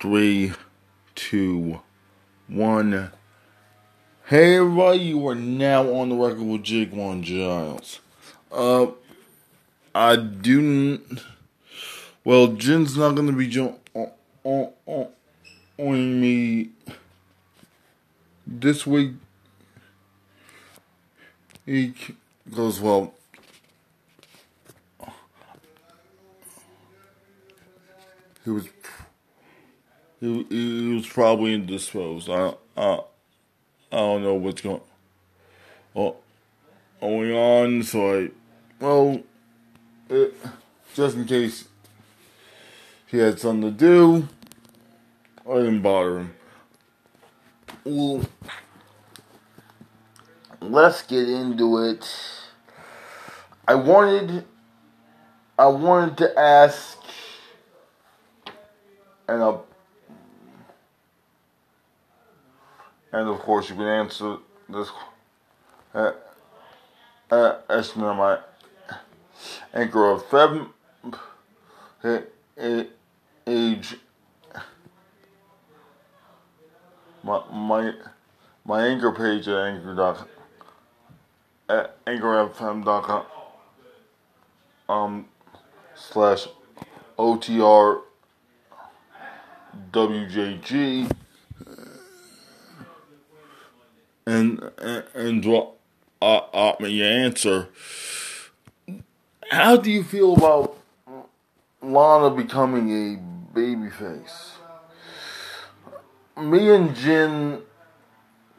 three, two, one. Hey everybody, you are now on the record with Jake One Giles. Uh, I do. N- well, Jen's not gonna be jo- on, on, on, on me this week. He goes well. He was he, he was probably indisposed. I I I don't know what's going oh, going on. So I well, it, just in case he had something to do, I didn't bother him. Well, let's get into it. I wanted I wanted to ask and uh, and of course you can answer this uh, uh, on my anchor of Feb age. My my my anchor page at anchor dot at anchorfm.com um slash OTR WJG and and, and draw uh, uh, your answer. How do you feel about Lana becoming a babyface? Me and Jen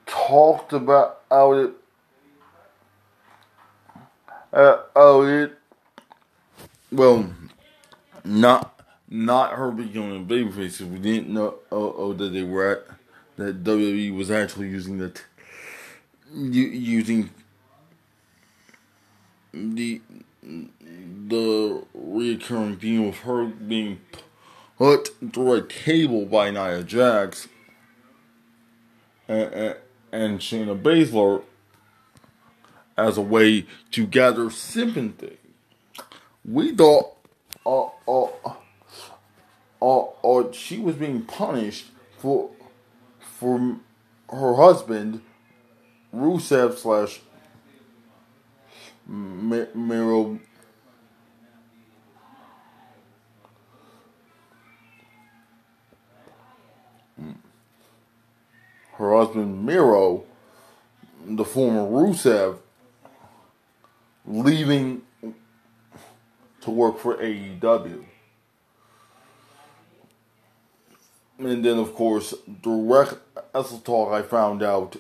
talked about how it. Uh, oh, it. Well, not not her becoming a babyface. We didn't know oh, oh that they were at that WWE was actually using the t- using the the recurring theme of her being put through a table by Nia Jax and, and, and Shayna Baszler as a way to gather sympathy. We thought, uh, uh, uh, uh, she was being punished for for her husband Rusev slash Miro. Mm, her husband Miro, the former Rusev, leaving to work for AEW. And then, of course, direct Talk, I found out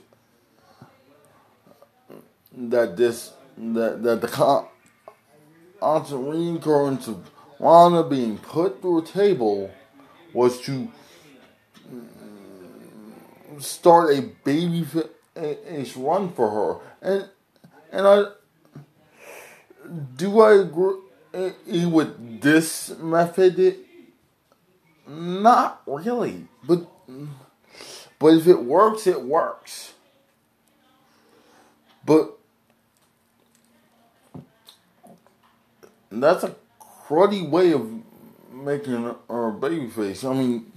that this that that the con- constant of Lana being put through a table was to mm, start a baby face run for her, and and I do I agree eh, eh, with this method. Not really, but but if it works, it works. But that's a cruddy way of making her baby face. I mean,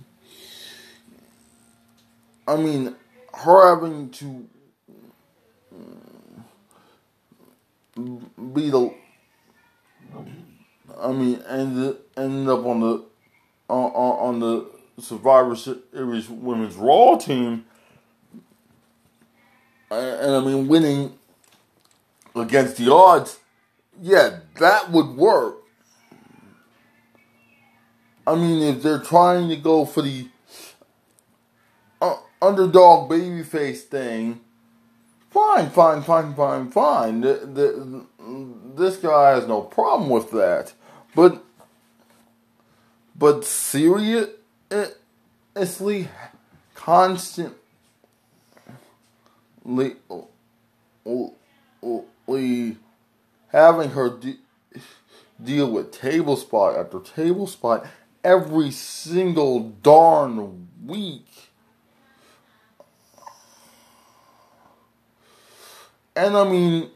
I mean, her having to be the, I mean, end end up on the on, on the Survivor Series Women's Raw team, and I mean, winning against the odds yeah, that would work. I mean, if they're trying to go for the uh, underdog babyface thing, fine, fine, fine, fine, fine. The, the, this guy has no problem with that. But, but seriously, constantly having her de- deal with table spot after table spot every single darn week. And I mean,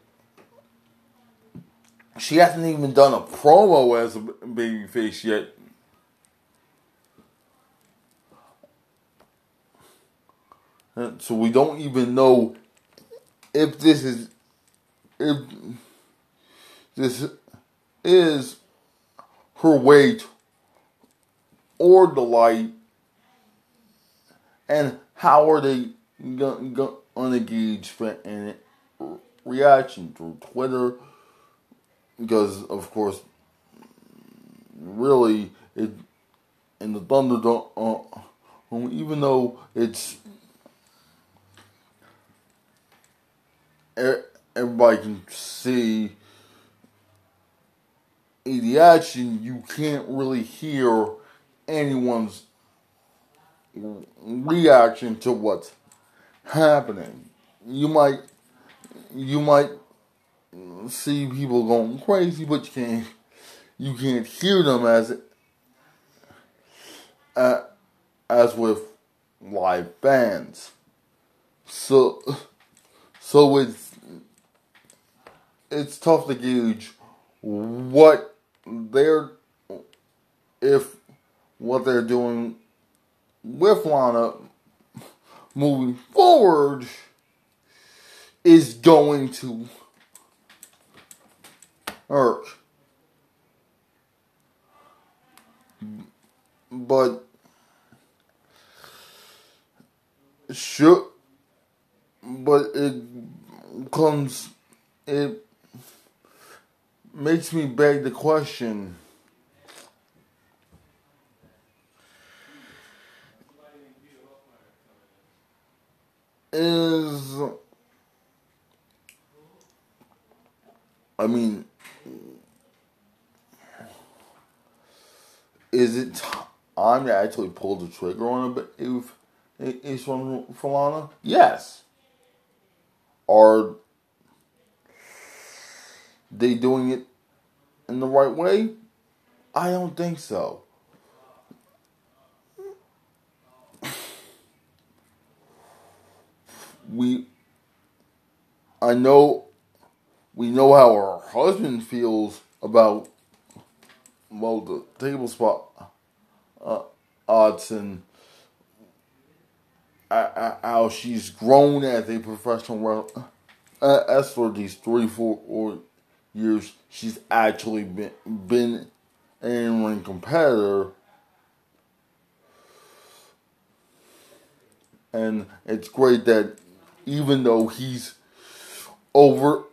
she hasn't even done a promo as a babyface yet. so we don't even know if this is if this is her weight or the light and how are they going to gauge any reaction through Twitter because of course really it in the Thunderdome uh, even though it's everybody can see the action, you can't really hear anyone's reaction to what's happening. You might you might see people going crazy, but you can't you can't hear them as uh, as with live bands. So so it's it's tough to gauge what they're if what they're doing with Lana moving forward is going to hurt. But should but it comes it makes me beg the question is I mean is it time to actually pull the trigger on it if it's from Falana? Yes. Are they doing it in the right way? I don't think so. We I know we know how our husband feels about well the table spot uh, odds and uh, uh, how she's grown as a professional uh, as for these three four years she's actually been been an ring competitor. And it's great that even though he's over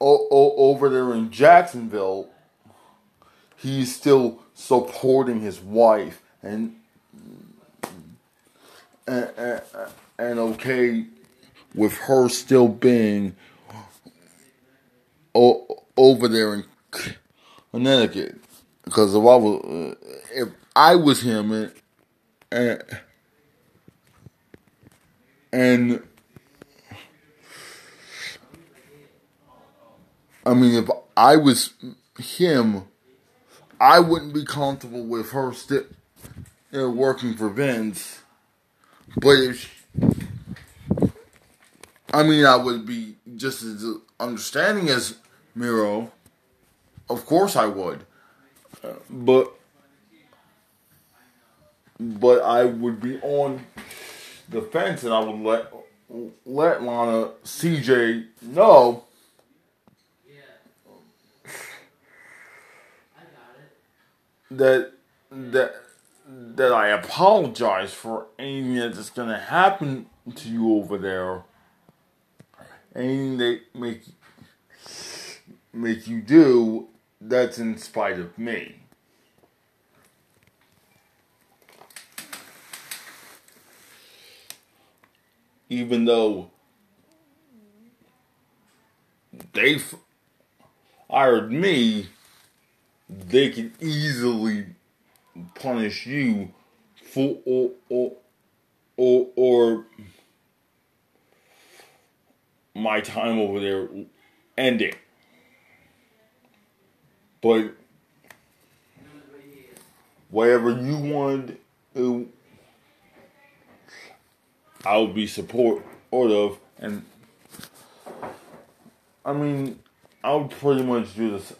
o- o- over there in Jacksonville, he's still supporting his wife. And and, and, and okay with her still being o- over there in Connecticut. Because if I was, uh, if I was him and, and I mean, if I was him, I wouldn't be comfortable with her still working for Vince. But if she, I mean, I would be just as understanding as Miro. Of course, I would. But but I would be on the fence, and I would let let Lana CJ know that that that I apologize for anything that's gonna happen to you over there. Anything that make make you do that's in spite of me. Even though they hired me they can easily punish you for or or or, or my time over there ending. But whatever you want I'll be support of and I mean I would pretty much do the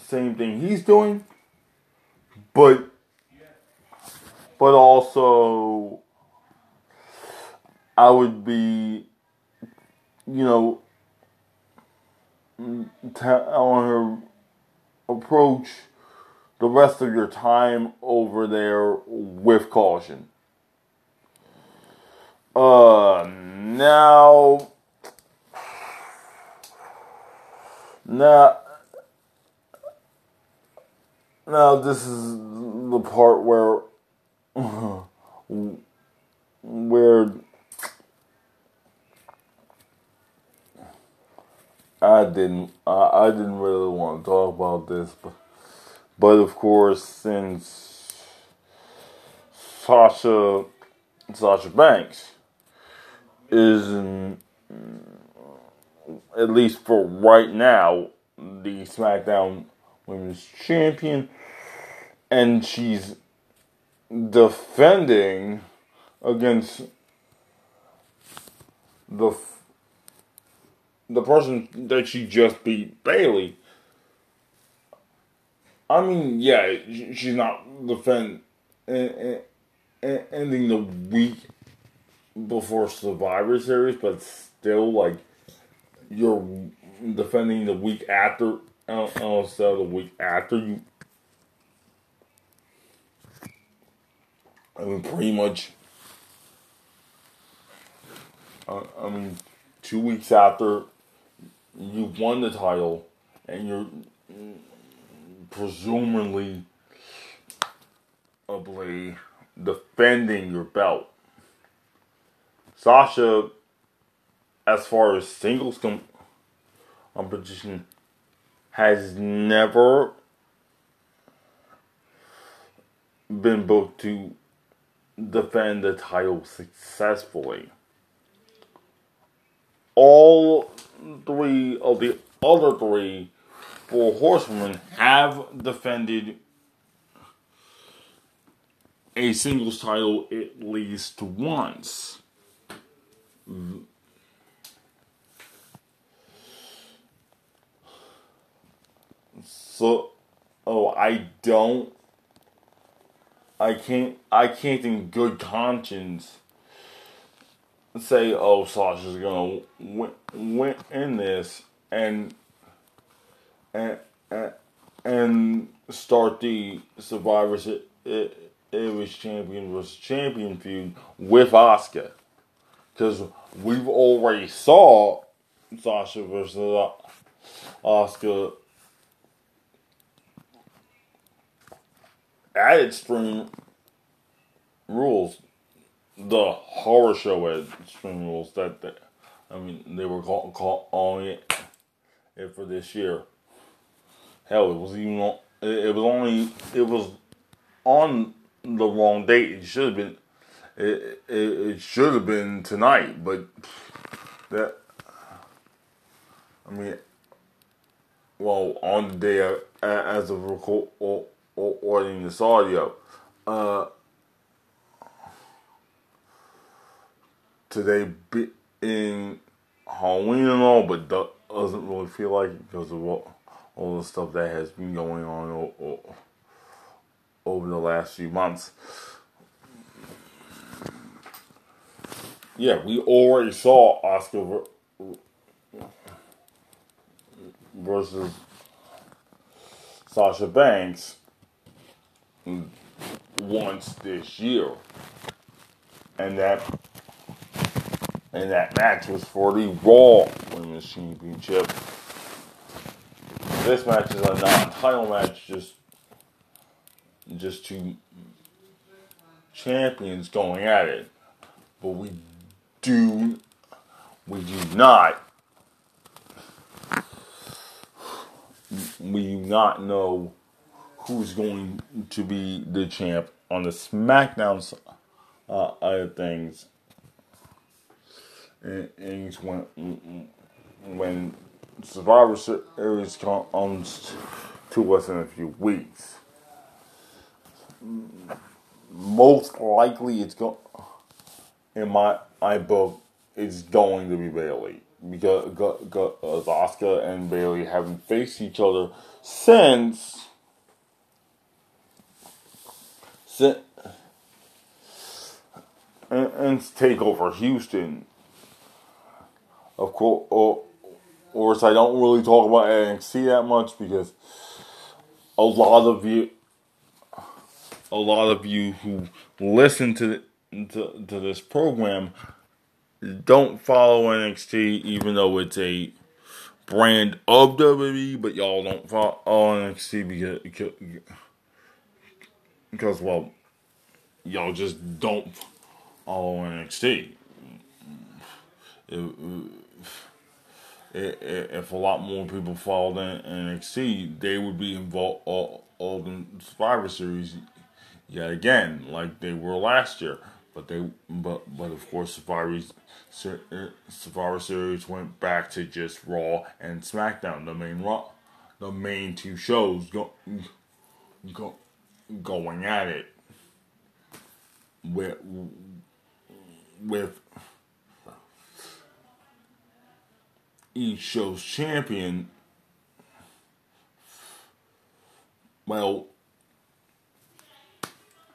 same thing he's doing, but but also I would be, you know, mm, telling her approach the rest of your time over there with caution. Uh, now, now, now this is the part where, where I didn't, I, I didn't really want to talk about this, but, but of course, since Sasha, Sasha Banks is, at least for right now, the SmackDown Women's Champion, and she's defending against the the person that she just beat, Bayley. I mean, yeah, she's not defending eh, eh, eh, ending the week before Survivor Series, but still, like, you're defending the week after uh, uh, instead of the week after you. I mean, pretty much. Uh, I mean, two weeks after you won the title, and you're presumably, defending your belt. Sasha, as far as singles competition, has never been booked to defend the title successfully. All three of the other three four horsemen have defended a singles title at least once. So, oh, I don't. I can't. I can't, in good conscience, say, "Oh, Sasha's gonna win, win in this," and and and start the Survivor Series champion versus champion feud with Asuka, because we've already saw Sasha versus uh, Asuka at Extreme Rules, the horror show at Extreme Rules that, that I mean they were calling call, it, it for this year. Hell, it was even on, it, was only it was on the wrong date. It should have been it, it, it should have been tonight, but that I mean, well, on the day as of record or, or ordering this audio, uh, today being Halloween and all, but doesn't really feel like it because of what all the stuff that has been going on over the last few months. Yeah, we already saw Asuka versus Sasha Banks once this year, and that and that match was for the Raw Women's Championship this match is a non-title match, just just two champions going at it. But we do we do not we do not know who's going to be the champ on the SmackDown uh, of things. And, and when when Survivor Series comes to us in a few weeks. Mm, most likely, it's going. In my my book, it's going to be Bayley because, because Asuka and Bayley haven't faced each other since. since and Takeover Houston. Of course, or, course, I don't really talk about NXT that much because a lot of you, a lot of you who listen to to, to this program don't follow NXT, even though it's a brand of WWE, but y'all don't follow NXT because, because, well, y'all just don't follow NXT. If, if a lot more people followed exceed, they would be involved all, all in Survivor Series yet again, like they were last year. But they, but but of course, Survivor uh, Survivor Series went back to just Raw and SmackDown, the main Raw, the main two shows go, go going at it with with each show's champion. Well,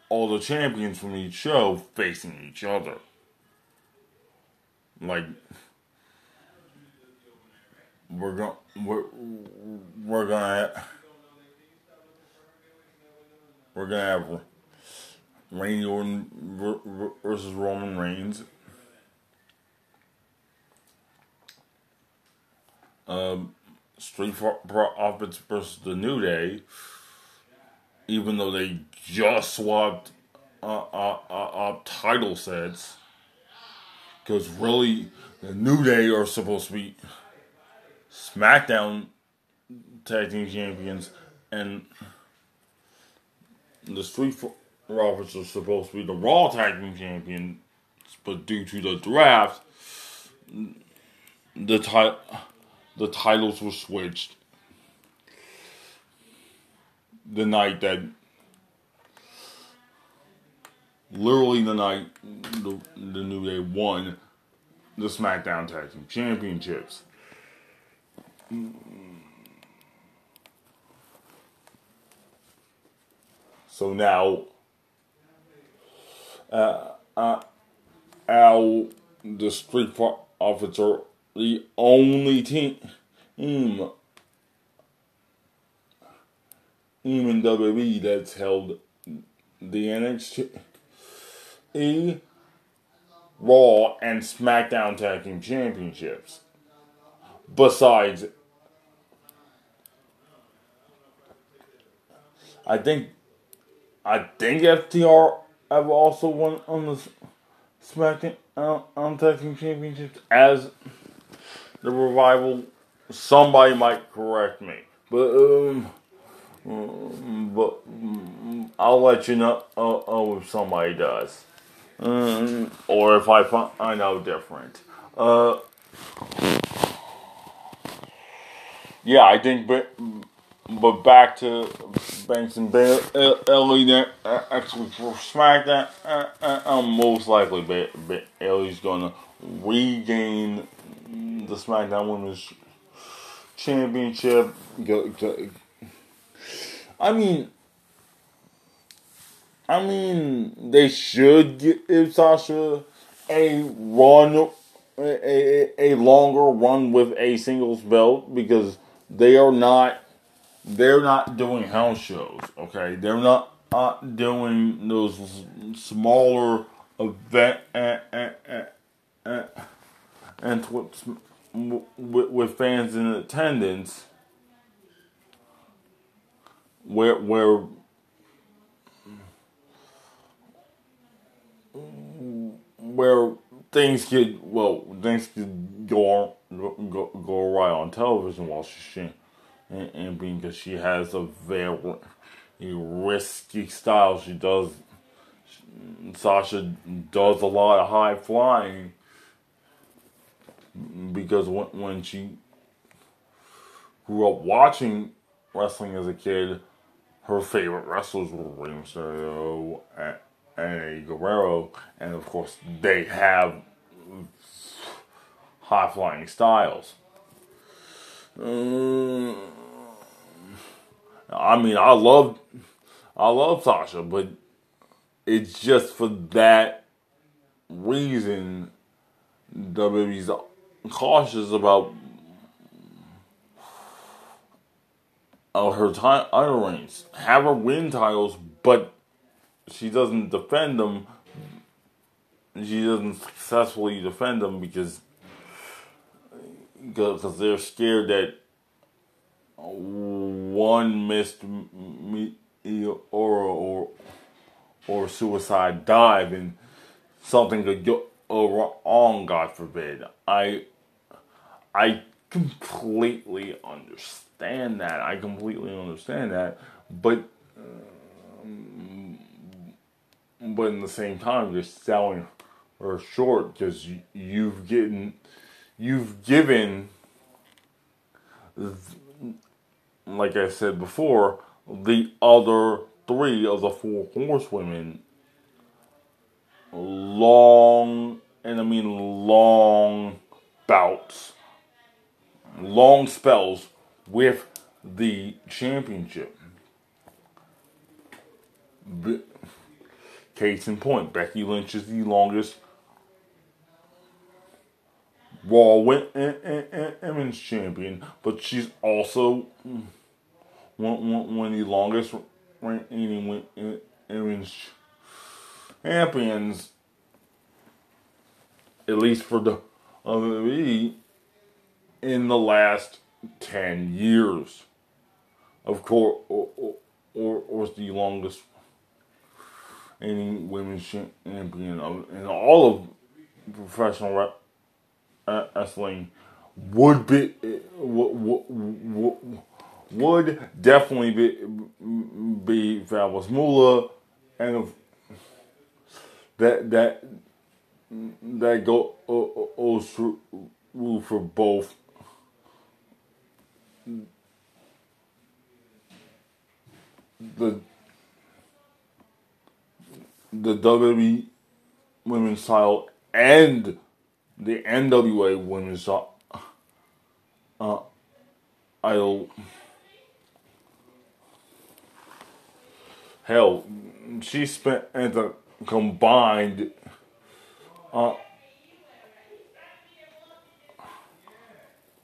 all the champions from each show facing each other. Like we're going we're we're gonna we're gonna have Randy Orton versus Roman Reigns. Um, Street Profits versus the New Day even though they just swapped uh, uh, uh, uh title sets. Because really, the New Day are supposed to be SmackDown Tag Team Champions, and the Street Profits are supposed to be the Raw Tag Team Champions, but due to the draft, the ti- the titles were switched the night that literally the night the, the New Day won the SmackDown Tag Team Championships. So now, uh, uh, our the Street are the only team even WWE that's held the NXT, Raw, and SmackDown Tag Team Championships. Besides, I think, I think FTR have also won on the SmackDown uh, Tag Team Championships as the revival. Somebody might correct me, but um. Mm, but mm, I'll let you know uh, uh, if somebody does, mm, or if I find out different. Uh, yeah, I think, but but back to Banks and Bayley. Uh, actually, for SmackDown, uh, uh, um, most likely Bayley's gonna regain the SmackDown Women's Championship. Go, go, I mean, I mean, they should give Sasha a run, a, a, a longer run with a singles belt because they are not, they're not doing house shows. Okay, they're not uh, doing those smaller event uh, uh, uh, and, and, and, and with, fans in attendance where where where things could well things could go on, go, go right on television while she's and, and because she has a very risky style. She does Sasha does a lot of high flying because when, when she grew up watching wrestling as a kid her favorite wrestlers were Rey Mysterio and Guerrero, and of course they have high flying styles. Um, I mean, I love, I love Sasha, but it's just for that reason WWE's cautious about uh, her title reigns. Have her win titles, but she doesn't defend them. She doesn't successfully defend them because because they're scared that one missed or or or suicide dive and something could go wrong. God forbid. I I completely understand that. I completely understand that, but. Um, but in the same time, you're selling her short because you, you've given, you've given like I said before, the other three of the four horsewomen long, and I mean long bouts, long spells with the championship. Case in point, Becky Lynch is the longest Raw eh, eh, eh, Women's Champion, but she's also one, one of the longest reigning women's champions, at least for the WWE, in the last 10 years. Of course, or, or, or, or the longest any women's champion of, in all of professional uh, wrestling would be would, definitely be be Fabulous Moolah, and that that that go goes for both. The the WWE women's title and the NWA women's uh, idol Hell, she spent a combined uh,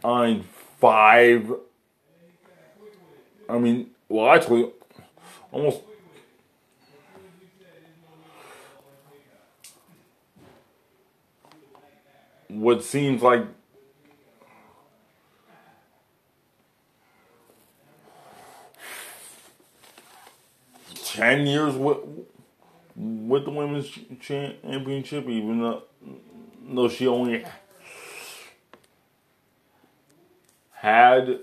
on five. I mean, well, actually, almost. What seems like 10 years with with the women's championship, even though, though she only had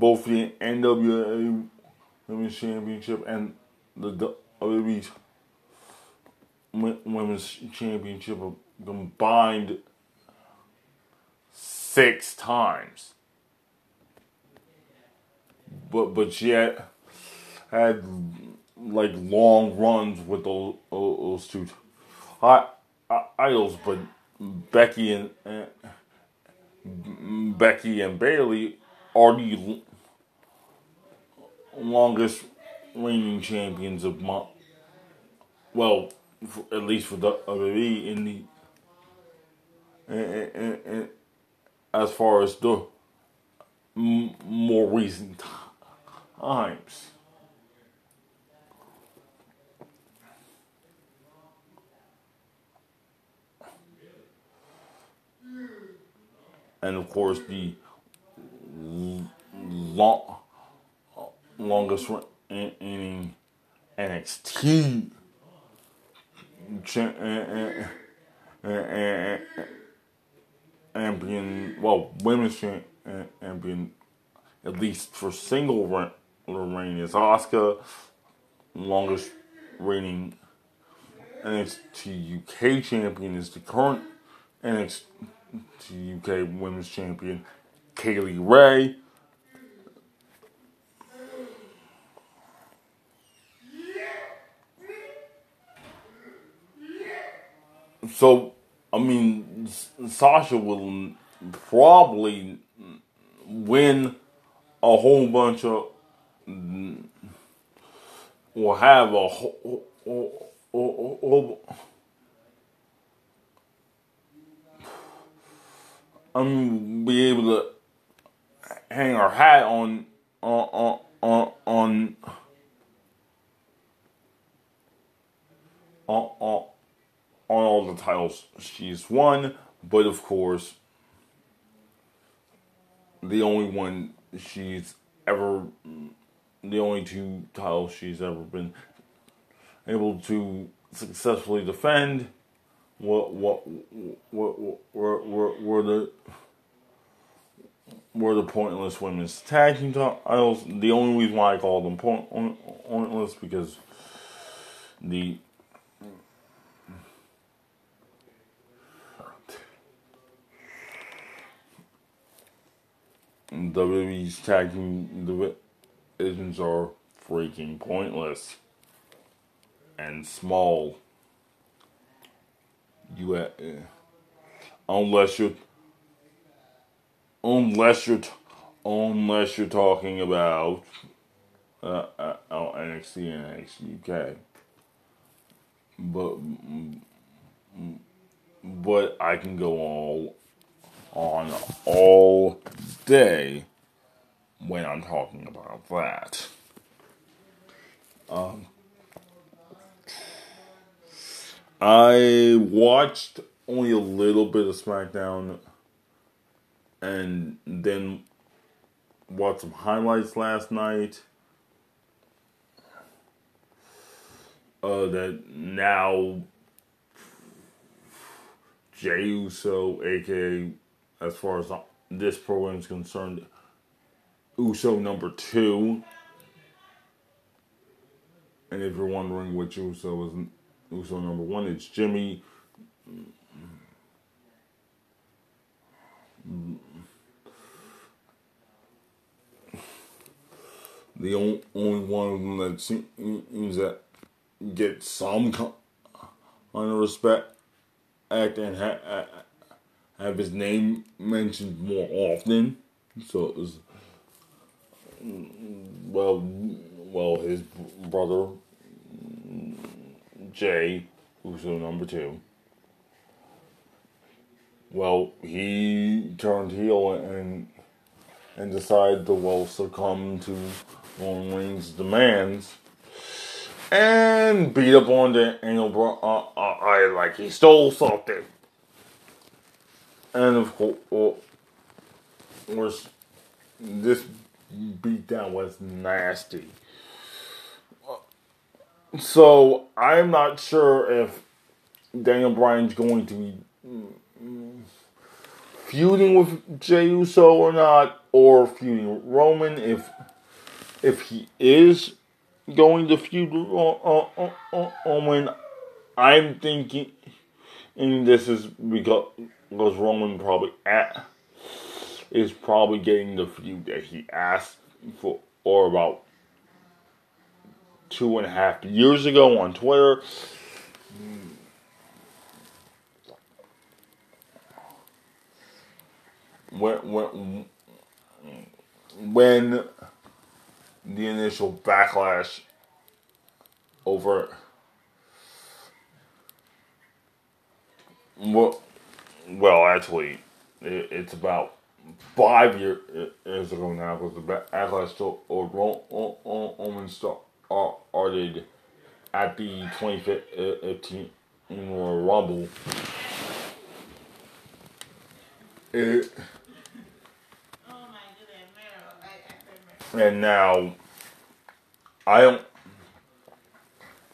both the NWA Women's Championship and the WWE Women's Championship combined six times. But but she had had like long runs with those, those two idols, but Becky and, and Becky and Bayley are the longest reigning champions of my well, for, at least for the WWE in the and, and, and, as far as the m- more recent times. And of course, the long, longest reigning NXT champion, well, women's champion, eh, at least for single reign is Asuka. Longest reigning NXT UK champion is the current NXT UK Women's Champion, Kay Lee Ray. So, I mean, Sasha will probably win a whole bunch of will have a whole, or, or, I'm be able to hang our hat on on on on on, on, on all the titles she's won, but of course, the only one she's ever, the only two titles she's ever been able to successfully defend. What what what were were were the were the pointless women's tag team titles? The only reason why I call them point, pointless because the WWE's tag team divisions are freaking pointless and small. You uh, unless you're unless you're unless you're talking about uh, uh, NXT and NXT UK, but but I can go all on all day when I'm talking about that. Um, I watched only a little bit of SmackDown and then watched some highlights last night. Uh, that now Jey Uso, aka as far as this program is concerned, Uso number two. And if you're wondering which Uso is Uso number one, it's Jimmy. The only, only one of them that seems that get some kind of respect and ha- have his name mentioned more often. So it was well, well, his brother Jey, who's the number two. Well, he turned heel and and decided to well succumb to Roman Reigns' demands and beat up on Daniel Bryan uh, uh, I like he stole something. And of course, was this beatdown was nasty. So I'm not sure if Daniel Bryan's going to be mm, feuding with Jey Uso or not, or feuding with Roman. If if he is going to feud with uh, uh, uh, Roman, I'm thinking, and this is because because Roman probably at, is probably getting the feud that he asked for, or about two and a half years ago on Twitter. When when when the initial backlash over well well, actually, it, it's about five years ago now because the or Roman started uh, at the 2015 Royal Rumble. It, and now I don't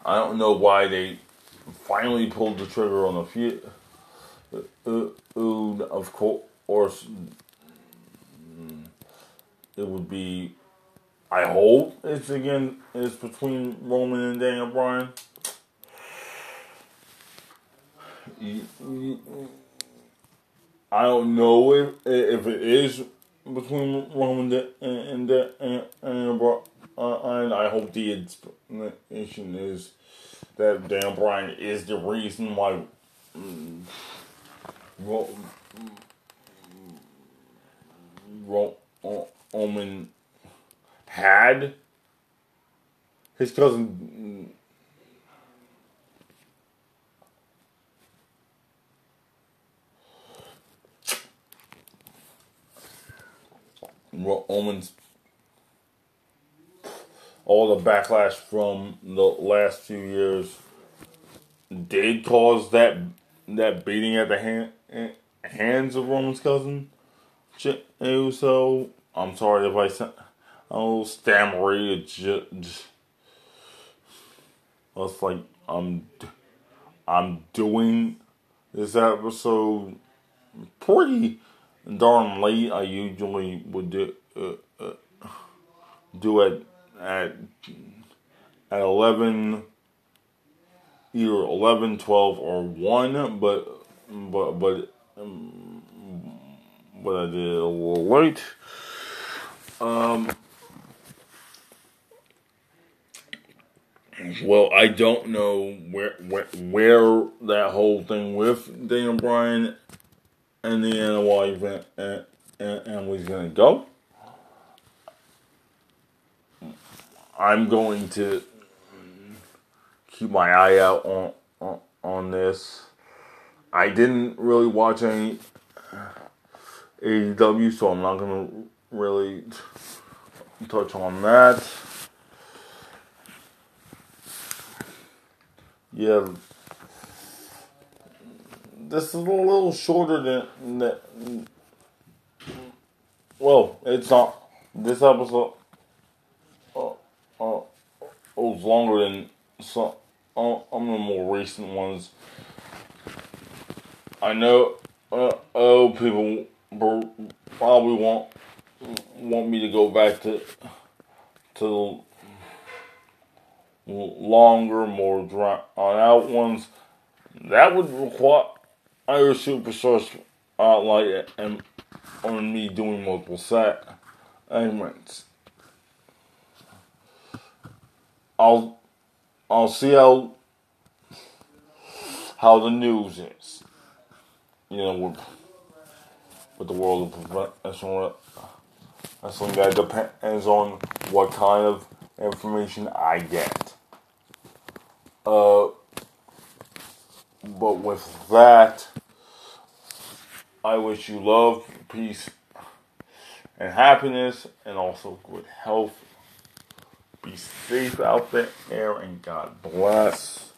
I don't know why they finally pulled the trigger on the feud uh, of course, it would be. I hope it's again it's between Roman and Daniel Bryan. I don't know if if it is between Roman and and and Bryan. I hope the explanation is that Daniel Bryan is the reason why. Roman had his cousin Roman's all the backlash from the last few years did cause that that beating at the hand hands of Roman's cousin. So I'm sorry if I said oh stammery. It's like I'm I'm doing this episode pretty darn late. I usually would do uh, uh, do it at at 11 either 11 12 or 1 but but but um, but I did late um well I don't know where where where that whole thing with Daniel Bryan and the NY event and, and, and was gonna go I'm going to keep my eye out on, on on this. I didn't really watch any AEW, so I'm not gonna really touch on that. Yeah, this is a little shorter than that. Well, it's not. This episode uh, was longer than some uh, some of the more recent ones. I know uh, oh people probably want want me to go back to to longer, more drawn out ones. That would require a superstar spotlight and on me doing multiple set segments. I'll I'll see how how the news is. You know, with with the world of professional wrestling, that depends on what kind of information I get. Uh, but with that, I wish you love, peace, and happiness, and also good health be safe out there, and God bless.